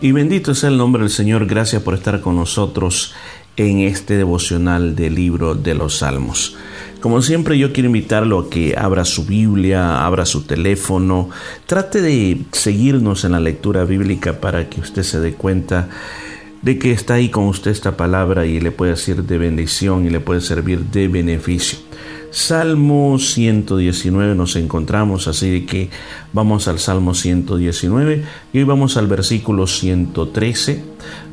Y bendito sea el nombre del Señor. Gracias por estar con nosotros en este devocional del libro de los Salmos. Como siempre yo quiero invitarlo a que abra su Biblia, abra su teléfono, trate de seguirnos en la lectura bíblica para que usted se dé cuenta de que está ahí con usted esta palabra y le puede ser de bendición y le puede servir de beneficio. Salmo 119 nos encontramos, así que vamos al Salmo 119 y hoy vamos al versículo 113.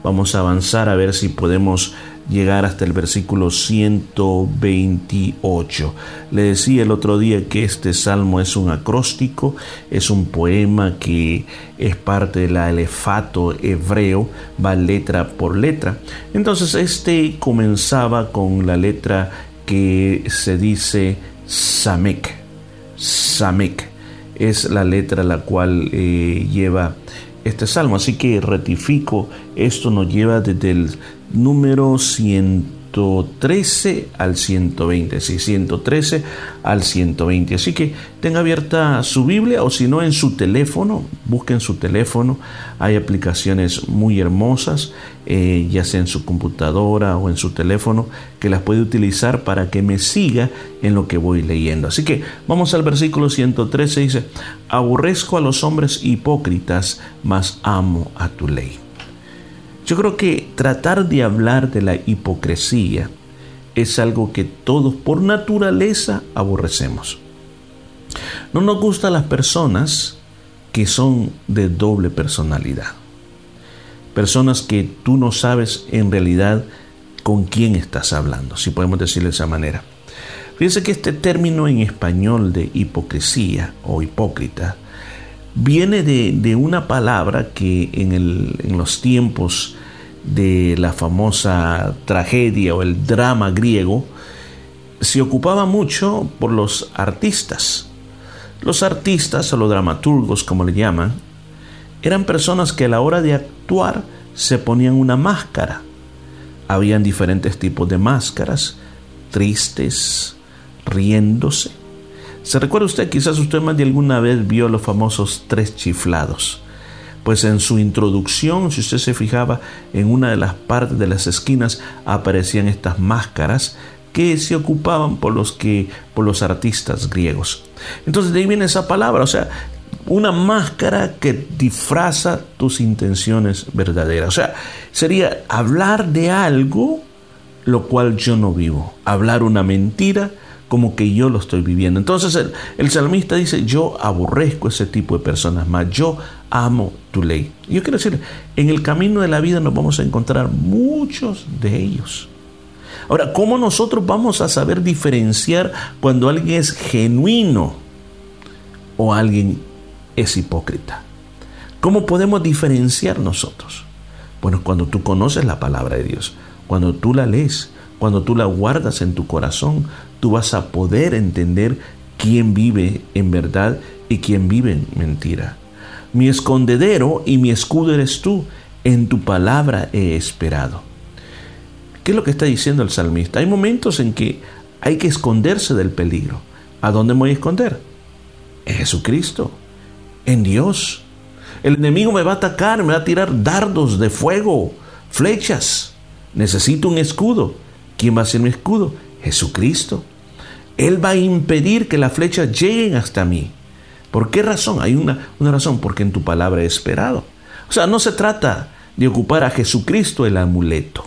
Vamos a avanzar a ver si podemos llegar hasta el versículo 128. Le decía el otro día que este salmo es un acróstico, es un poema que es parte del alefato hebreo, va letra por letra. Entonces este comenzaba con la letra que se dice Samek. Samek es la letra la cual eh, lleva este salmo. Así que rectifico, esto nos lleva desde el número 100 113 al 120, sí, 113 al 120. Así que tenga abierta su Biblia o si no en su teléfono, busquen su teléfono. Hay aplicaciones muy hermosas, eh, ya sea en su computadora o en su teléfono, que las puede utilizar para que me siga en lo que voy leyendo. Así que vamos al versículo 113, dice, aborrezco a los hombres hipócritas, mas amo a tu ley. Yo creo que tratar de hablar de la hipocresía es algo que todos por naturaleza aborrecemos. No nos gustan las personas que son de doble personalidad. Personas que tú no sabes en realidad con quién estás hablando, si podemos decirlo de esa manera. Fíjense que este término en español de hipocresía o hipócrita viene de, una palabra que en, en los tiempos de la famosa tragedia o el drama griego, se ocupaba mucho por los artistas. Los artistas o los dramaturgos, como le llaman, eran personas que a la hora de actuar se ponían una máscara. Habían diferentes tipos de máscaras, tristes, riéndose, ¿Se recuerda usted? Quizás usted más de alguna vez vio los famosos tres chiflados. Pues en su introducción, si usted se fijaba, en una de las partes de las esquinas aparecían estas máscaras que se ocupaban por los que por los artistas griegos. Entonces de ahí viene esa palabra, o sea, una máscara que disfraza tus intenciones verdaderas. O sea, sería hablar de algo lo cual yo no vivo, hablar una mentira como que yo lo estoy viviendo. Entonces el, salmista dice, yo aborrezco ese tipo de personas, más yo amo tu ley. Yo quiero decir, en el camino de la vida nos vamos a encontrar muchos de ellos. Ahora, ¿cómo nosotros vamos a saber diferenciar cuando alguien es genuino o alguien es hipócrita? ¿Cómo podemos diferenciar nosotros? Bueno, cuando tú conoces la palabra de Dios, cuando tú la lees, cuando tú la guardas en tu corazón, tú vas a poder entender quién vive en verdad y quién vive en mentira. Mi escondedero y mi escudo eres tú, en tu palabra he esperado. ¿Qué es lo que está diciendo el salmista? Hay momentos en que hay que esconderse del peligro. ¿A dónde me voy a esconder? En Jesucristo, en Dios. El enemigo me va a atacar, me va a tirar dardos de fuego, flechas. Necesito un escudo. ¿Quién va a ser mi escudo? Jesucristo. Él va a impedir que las flechas lleguen hasta mí. ¿Por qué razón? Hay una, una razón, porque en tu palabra he esperado. O sea, no se trata de ocupar a Jesucristo el amuleto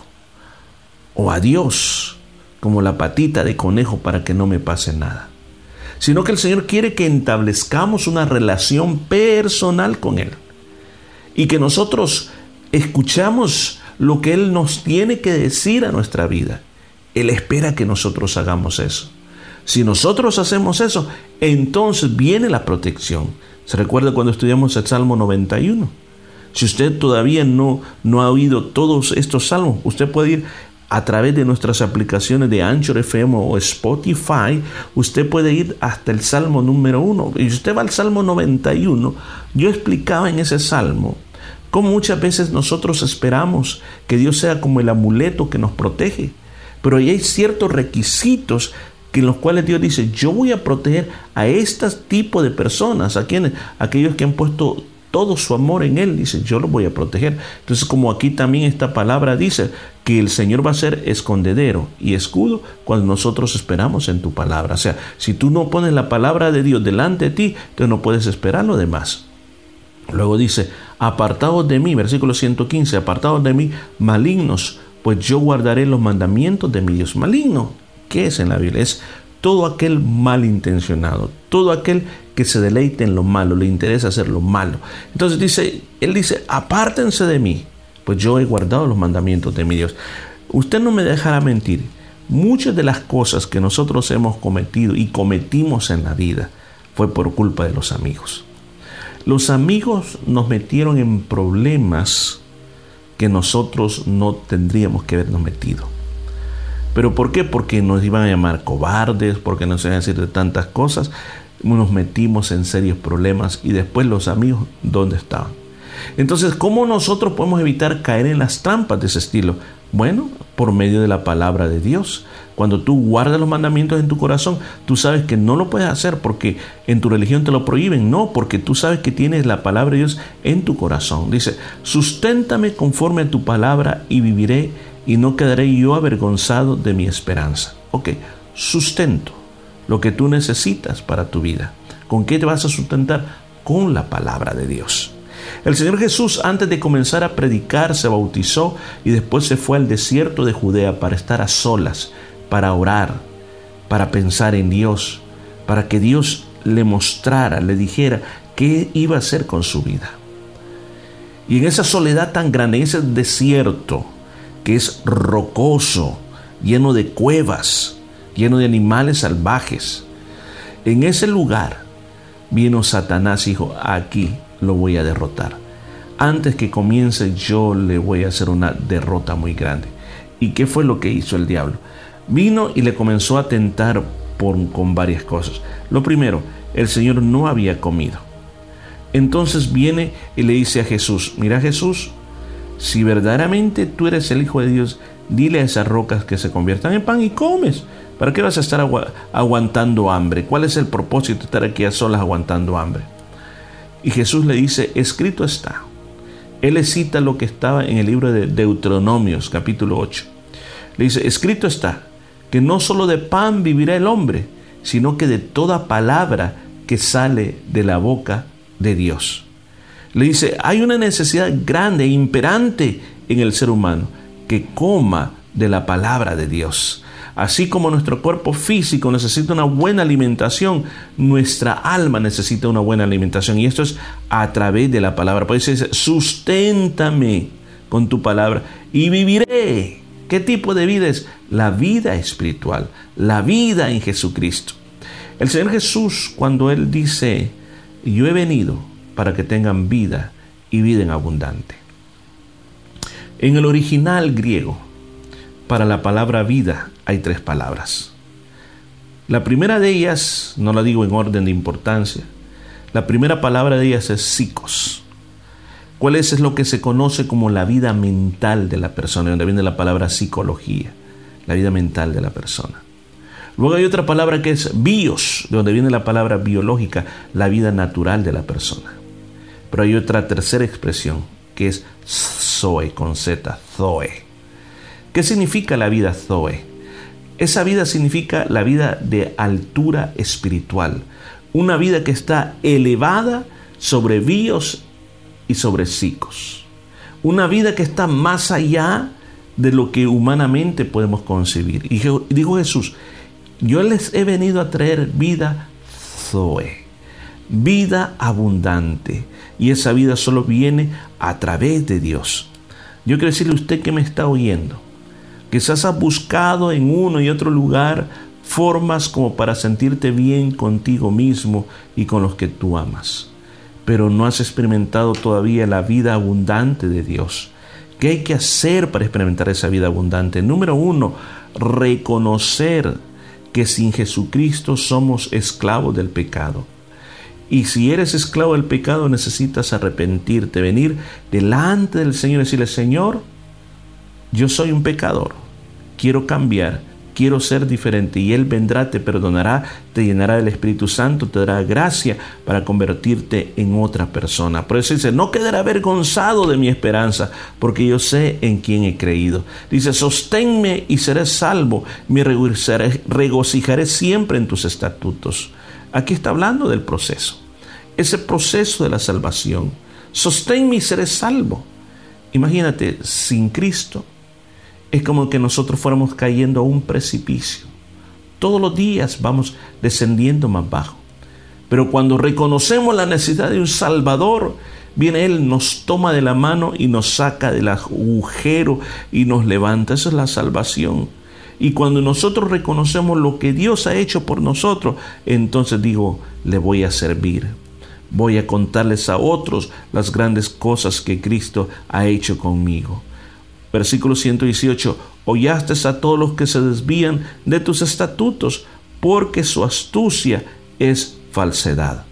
o a Dios como la patita de conejo para que no me pase nada, sino que el Señor quiere que establezcamos una relación personal con Él y que nosotros escuchamos lo que Él nos tiene que decir a nuestra vida él espera que nosotros hagamos eso. Si nosotros hacemos eso, entonces viene la protección. ¿Se recuerda cuando estudiamos el Salmo 91? Si usted todavía no, no ha oído todos estos salmos, usted puede ir a través de nuestras aplicaciones de Anchor FM o Spotify, usted puede ir hasta el Salmo número 1. Y usted va al Salmo 91, yo explicaba en ese Salmo cómo muchas veces nosotros esperamos que Dios sea como el amuleto que nos protege. Pero hay ciertos requisitos en los cuales Dios dice, yo voy a proteger a este tipo de personas, a quienes, aquellos que han puesto todo su amor en Él, dice, yo lo voy a proteger. Entonces, como aquí también esta palabra dice que el Señor va a ser escondedero y escudo cuando nosotros esperamos en tu palabra. O sea, si tú no pones la palabra de Dios delante de ti, entonces no puedes esperar lo demás. Luego dice, apartados de mí, versículo 115, apartados de mí, malignos, pues yo guardaré los mandamientos de mi Dios. Maligno, ¿qué es en la Biblia? Es todo aquel malintencionado, todo aquel que se deleite en lo malo, le interesa hacer lo malo. Entonces dice, él dice, apártense de mí, pues yo he guardado los mandamientos de mi Dios. Usted no me dejará mentir. Muchas de las cosas que nosotros hemos cometido y cometimos en la vida fue por culpa de los amigos. Los amigos nos metieron en problemas que nosotros no tendríamos que habernos metido. ¿Pero por qué? Porque nos iban a llamar cobardes, porque nos iban a decir de tantas cosas. Nos metimos en serios problemas y después los amigos, ¿dónde estaban? Entonces, ¿cómo nosotros podemos evitar caer en las trampas de ese estilo? Bueno, por medio de la palabra de Dios. Cuando tú guardas los mandamientos en tu corazón, tú sabes que no lo puedes hacer porque en tu religión te lo prohíben. No, porque tú sabes que tienes la palabra de Dios en tu corazón. Dice, susténtame conforme a tu palabra y viviré y no quedaré yo avergonzado de mi esperanza. Ok, sustento, lo que tú necesitas para tu vida. ¿Con qué te vas a sustentar? Con la palabra de Dios. El Señor Jesús antes de comenzar a predicar se bautizó y después se fue al desierto de Judea para estar a solas, para orar, para pensar en Dios, para que Dios le mostrara, le dijera qué iba a hacer con su vida. Y en esa soledad tan grande, en ese desierto, que es rocoso, lleno de cuevas, lleno de animales salvajes. En ese lugar vino Satanás y dijo, aquí lo voy a derrotar. Antes que comience yo le voy a hacer una derrota muy grande. ¿Y qué fue lo que hizo el diablo? Vino y le comenzó a tentar por, con varias cosas. Lo primero, el Señor no había comido. Entonces viene y le dice a Jesús, mira Jesús, si verdaderamente tú eres el Hijo de Dios, dile a esas rocas que se conviertan en pan y comes. ¿Para qué vas a estar aguantando hambre? ¿Cuál es el propósito de estar aquí a solas aguantando hambre? Y Jesús le dice, escrito está. Él le cita lo que estaba en el libro de Deuteronomios, capítulo 8. Le dice, escrito está, que no solo de pan vivirá el hombre, sino que de toda palabra que sale de la boca de Dios. Le dice, hay una necesidad grande e imperante en el ser humano que coma de la palabra de Dios. Así como nuestro cuerpo físico necesita una buena alimentación, nuestra alma necesita una buena alimentación. Y esto es a través de la palabra. Por eso dice, susténtame con tu palabra y viviré. ¿Qué tipo de vida es? La vida espiritual, la vida en Jesucristo. El Señor Jesús, cuando Él dice, yo he venido para que tengan vida y vida en abundante. En el original griego, para la palabra vida hay tres palabras. La primera de ellas, no la digo en orden de importancia, la primera palabra de ellas es psicos. ¿Cuál es? Es lo que se conoce como la vida mental de la persona, donde viene la palabra psicología, la vida mental de la persona. Luego hay otra palabra que es bios, de donde viene la palabra biológica, la vida natural de la persona. Pero hay otra tercera expresión que es Zoe con Z, Zoe. ¿Qué significa la vida Zoe? Esa vida significa la vida de altura espiritual, una vida que está elevada sobre bios y sobre psicos, una vida que está más allá de lo que humanamente podemos concebir. Y dijo Jesús, yo les he venido a traer vida Zoe, vida abundante, y esa vida solo viene a través de Dios. Yo quiero decirle a usted que me está oyendo. Quizás has buscado en uno y otro lugar formas como para sentirte bien contigo mismo y con los que tú amas. Pero no has experimentado todavía la vida abundante de Dios. ¿Qué hay que hacer para experimentar esa vida abundante? Número uno, reconocer que sin Jesucristo somos esclavos del pecado. Y si eres esclavo del pecado, necesitas arrepentirte, venir delante del Señor y decirle, Señor, yo soy un pecador, quiero cambiar, quiero ser diferente y Él vendrá, te perdonará, te llenará del Espíritu Santo, te dará gracia para convertirte en otra persona. Por eso dice, no quedaré avergonzado de mi esperanza, porque yo sé en quién he creído. Dice, sosténme y seré salvo, me regocijaré siempre en tus estatutos. Aquí está hablando del proceso, ese proceso de la salvación. Sosténme y seré salvo. Imagínate, sin Cristo es como que nosotros fuéramos cayendo a un precipicio. Todos los días vamos descendiendo más bajo. Pero cuando reconocemos la necesidad de un Salvador, viene Él, nos toma de la mano y nos saca del agujero y nos levanta. Esa es la salvación. Y cuando nosotros reconocemos lo que Dios ha hecho por nosotros, entonces digo, le voy a servir. Voy a contarles a otros las grandes cosas que Cristo ha hecho conmigo. Versículo 118. Hollaste a todos los que se desvían de tus estatutos, porque su astucia es falsedad.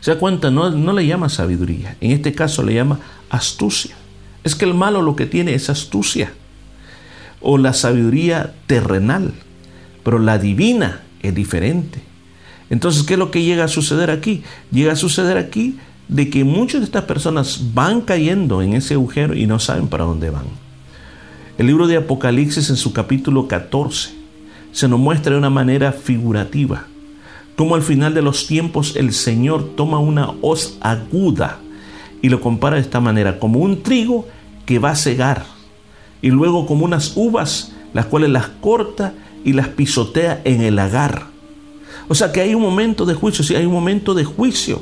¿Se da cuenta? No, no le llama sabiduría. En este caso le llama astucia. Es que el malo lo que tiene es astucia. O la sabiduría terrenal. Pero la divina es diferente. Entonces, ¿qué es lo que llega a suceder aquí? Llega a suceder aquí de que muchas de estas personas van cayendo en ese agujero y no saben para dónde van. El libro de Apocalipsis en su capítulo 14 se nos muestra de una manera figurativa cómo al final de los tiempos el Señor toma una hoz aguda y lo compara de esta manera, como un trigo que va a cegar y luego como unas uvas las cuales las corta y las pisotea en el agar. O sea que hay un momento de juicio, sí, hay un momento de juicio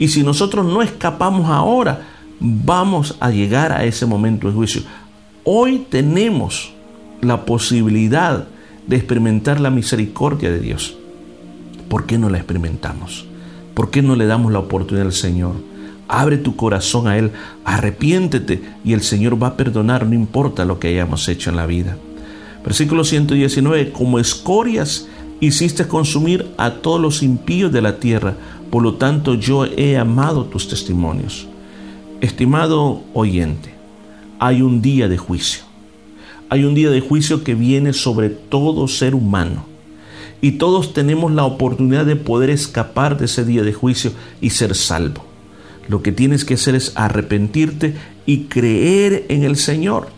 y si nosotros no escapamos ahora, vamos a llegar a ese momento de juicio. Hoy tenemos la posibilidad de experimentar la misericordia de Dios. ¿Por qué no la experimentamos? ¿Por qué no le damos la oportunidad al Señor? Abre tu corazón a Él, arrepiéntete y el Señor va a perdonar, no importa lo que hayamos hecho en la vida. Versículo 119, como escorias hiciste consumir a todos los impíos de la tierra, por lo tanto yo he amado tus testimonios. Estimado oyente, hay un día de juicio. Hay un día de juicio que viene sobre todo ser humano. Y todos tenemos la oportunidad de poder escapar de ese día de juicio y ser salvo. Lo que tienes que hacer es arrepentirte y creer en el Señor.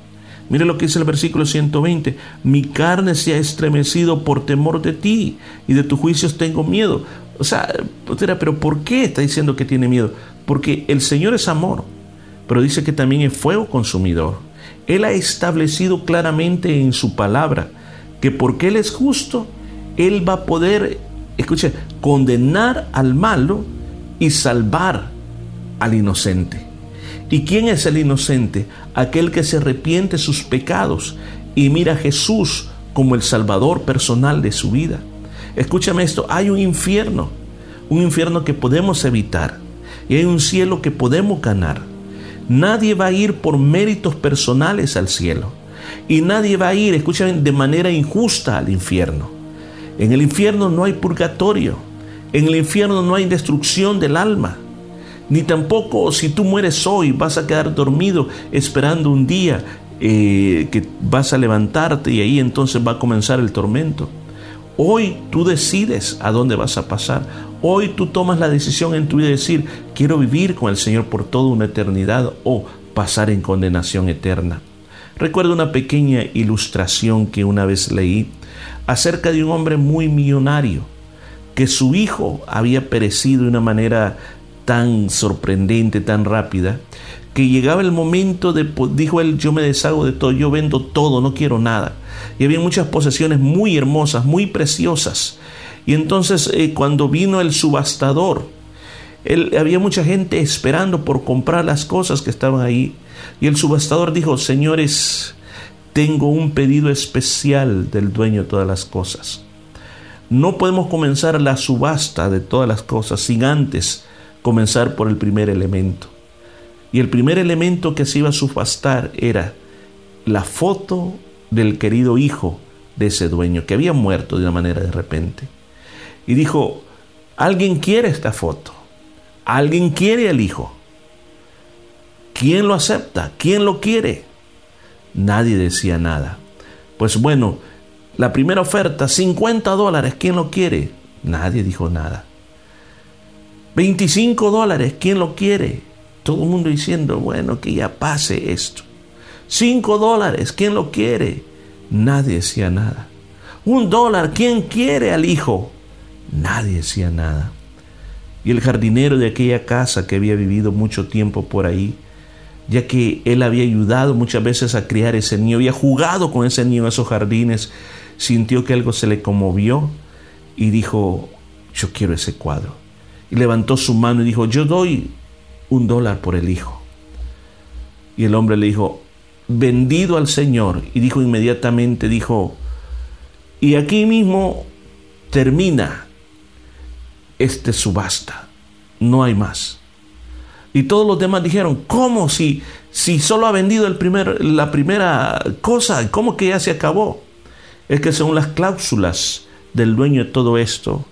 Mire lo que dice el versículo 120. Mi carne se ha estremecido por temor de ti y de tus juicios tengo miedo. O sea, pero ¿por qué está diciendo que tiene miedo? Porque el Señor es amor, pero dice que también es fuego consumidor. Él ha establecido claramente en su palabra que porque Él es justo, Él va a poder, escuche, condenar al malo y salvar al inocente. ¿Y quién es el inocente? Aquel que se arrepiente de sus pecados y mira a Jesús como el Salvador personal de su vida. Escúchame esto, hay un infierno, un infierno que podemos evitar y hay un cielo que podemos ganar. Nadie va a ir por méritos personales al cielo y nadie va a ir, escúchame, de manera injusta al infierno. En el infierno no hay purgatorio, en el infierno no hay destrucción del alma ni tampoco si tú mueres hoy vas a quedar dormido esperando un día eh, que vas a levantarte y ahí entonces va a comenzar el tormento. Hoy tú decides a dónde vas a pasar. Hoy tú tomas la decisión en tu vida de decir, quiero vivir con el Señor por toda una eternidad o pasar en condenación eterna. Recuerdo una pequeña ilustración que una vez leí acerca de un hombre muy millonario, que su hijo había perecido de una manera tan sorprendente, tan rápida, que llegaba el momento de, dijo él, yo me deshago de todo, yo vendo todo, no quiero nada. Y había muchas posesiones muy hermosas, muy preciosas. Y entonces eh, cuando vino el subastador, él, había mucha gente esperando por comprar las cosas que estaban ahí. Y el subastador dijo, señores, tengo un pedido especial del dueño de todas las cosas. No podemos comenzar la subasta de todas las cosas sin antes comenzar por el primer elemento. Y el primer elemento que se iba a subastar era la foto del querido hijo de ese dueño, que había muerto de una manera de repente. Y dijo, alguien quiere esta foto, alguien quiere al hijo. ¿Quién lo acepta? ¿Quién lo quiere? Nadie decía nada. Pues bueno, La primera oferta, 50 dólares, ¿quién lo quiere? Nadie dijo nada. 25 dólares, ¿quién lo quiere? Todo el mundo diciendo, bueno, que ya pase esto. 5 dólares, ¿quién lo quiere? Nadie decía nada. Un dólar, ¿quién quiere al hijo? Nadie decía nada. Y el jardinero de aquella casa que había vivido mucho tiempo por ahí, ya que él había ayudado muchas veces a criar ese niño, había jugado con ese niño en esos jardines, sintió que algo se le conmovió y dijo, yo quiero ese cuadro. Y levantó su mano y dijo, yo doy un dólar por el hijo. Y el hombre le dijo, vendido al Señor. Y dijo inmediatamente, dijo, y aquí mismo termina este subasta. No hay más. Y todos los demás dijeron, ¿cómo si, si solo ha vendido el primer, la primera cosa? ¿Cómo que ya se acabó? Es que según las cláusulas del dueño de todo esto,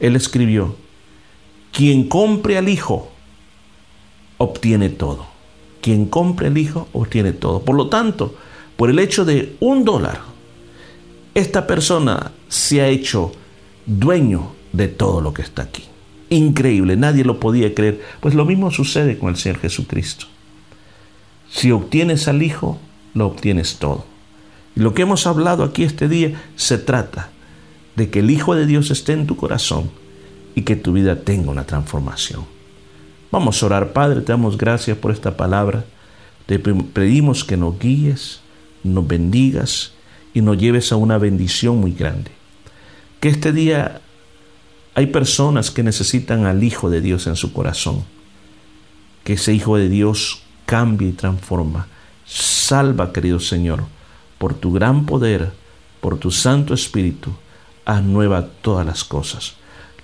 él escribió, quien compre al Hijo obtiene todo. Quien compre el Hijo obtiene todo. Por lo tanto, por el hecho de un dólar, esta persona se ha hecho dueño de todo lo que está aquí. Increíble, nadie lo podía creer. Pues lo mismo sucede con el Señor Jesucristo. Si obtienes al Hijo, lo obtienes todo. Y lo que hemos hablado aquí este día se trata de que el Hijo de Dios esté en tu corazón y que tu vida tenga una transformación. Vamos a orar, Padre, te damos gracias por esta palabra. Te pedimos que nos guíes, nos bendigas y nos lleves a una bendición muy grande. Que este día hay personas que necesitan al Hijo de Dios en su corazón. Que ese Hijo de Dios cambie y transforma. Salva, querido Señor, por tu gran poder, por tu Santo Espíritu, haz nueva todas las cosas.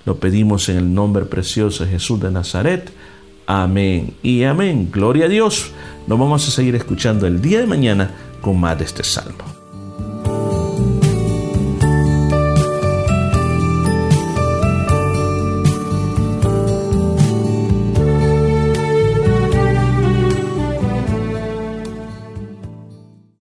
Lo pedimos en el nombre precioso de Jesús de Nazaret. Amén y amén. Gloria a Dios. Nos vamos a seguir escuchando el día de mañana con más de este salmo.